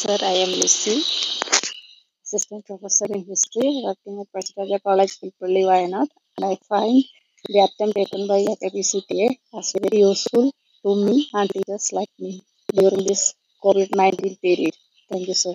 Sir, I am Lucy, Assistant Professor in History, working at Pazhassiraja College, Pulpally, Wayanad. And I find the attempt taken by FAPCTA as very useful to me and teachers like me during this COVID 19 period. Thank you, sir.